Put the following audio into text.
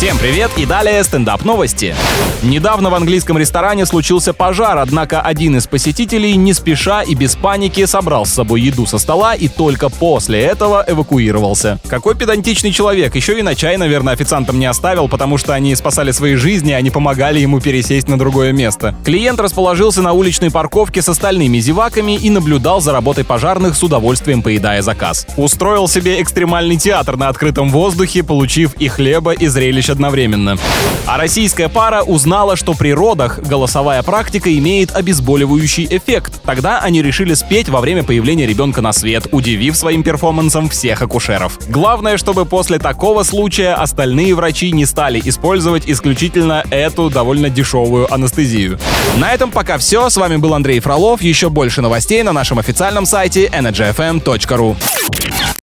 Всем привет и далее стендап новости. Недавно в английском ресторане случился пожар, однако один из посетителей не спеша и без паники собрал с собой еду со стола и только после этого эвакуировался. Какой педантичный человек, еще и на чай, наверное, официантам не оставил, потому что они спасали свои жизни, а не помогали ему пересесть на другое место. Клиент расположился на уличной парковке с остальными зеваками и наблюдал за работой пожарных с удовольствием поедая заказ. Устроил себе экстремальный театр на открытом воздухе, получив и хлеба, и зрелищ одновременно. А российская пара узнала, что при родах голосовая практика имеет обезболивающий эффект. Тогда они решили спеть во время появления ребенка на свет, удивив своим перформансом всех акушеров. Главное, чтобы после такого случая остальные врачи не стали использовать исключительно эту довольно дешевую анестезию. На этом пока все. С вами был Андрей Фролов. Еще больше новостей на нашем официальном сайте energyfm.ru.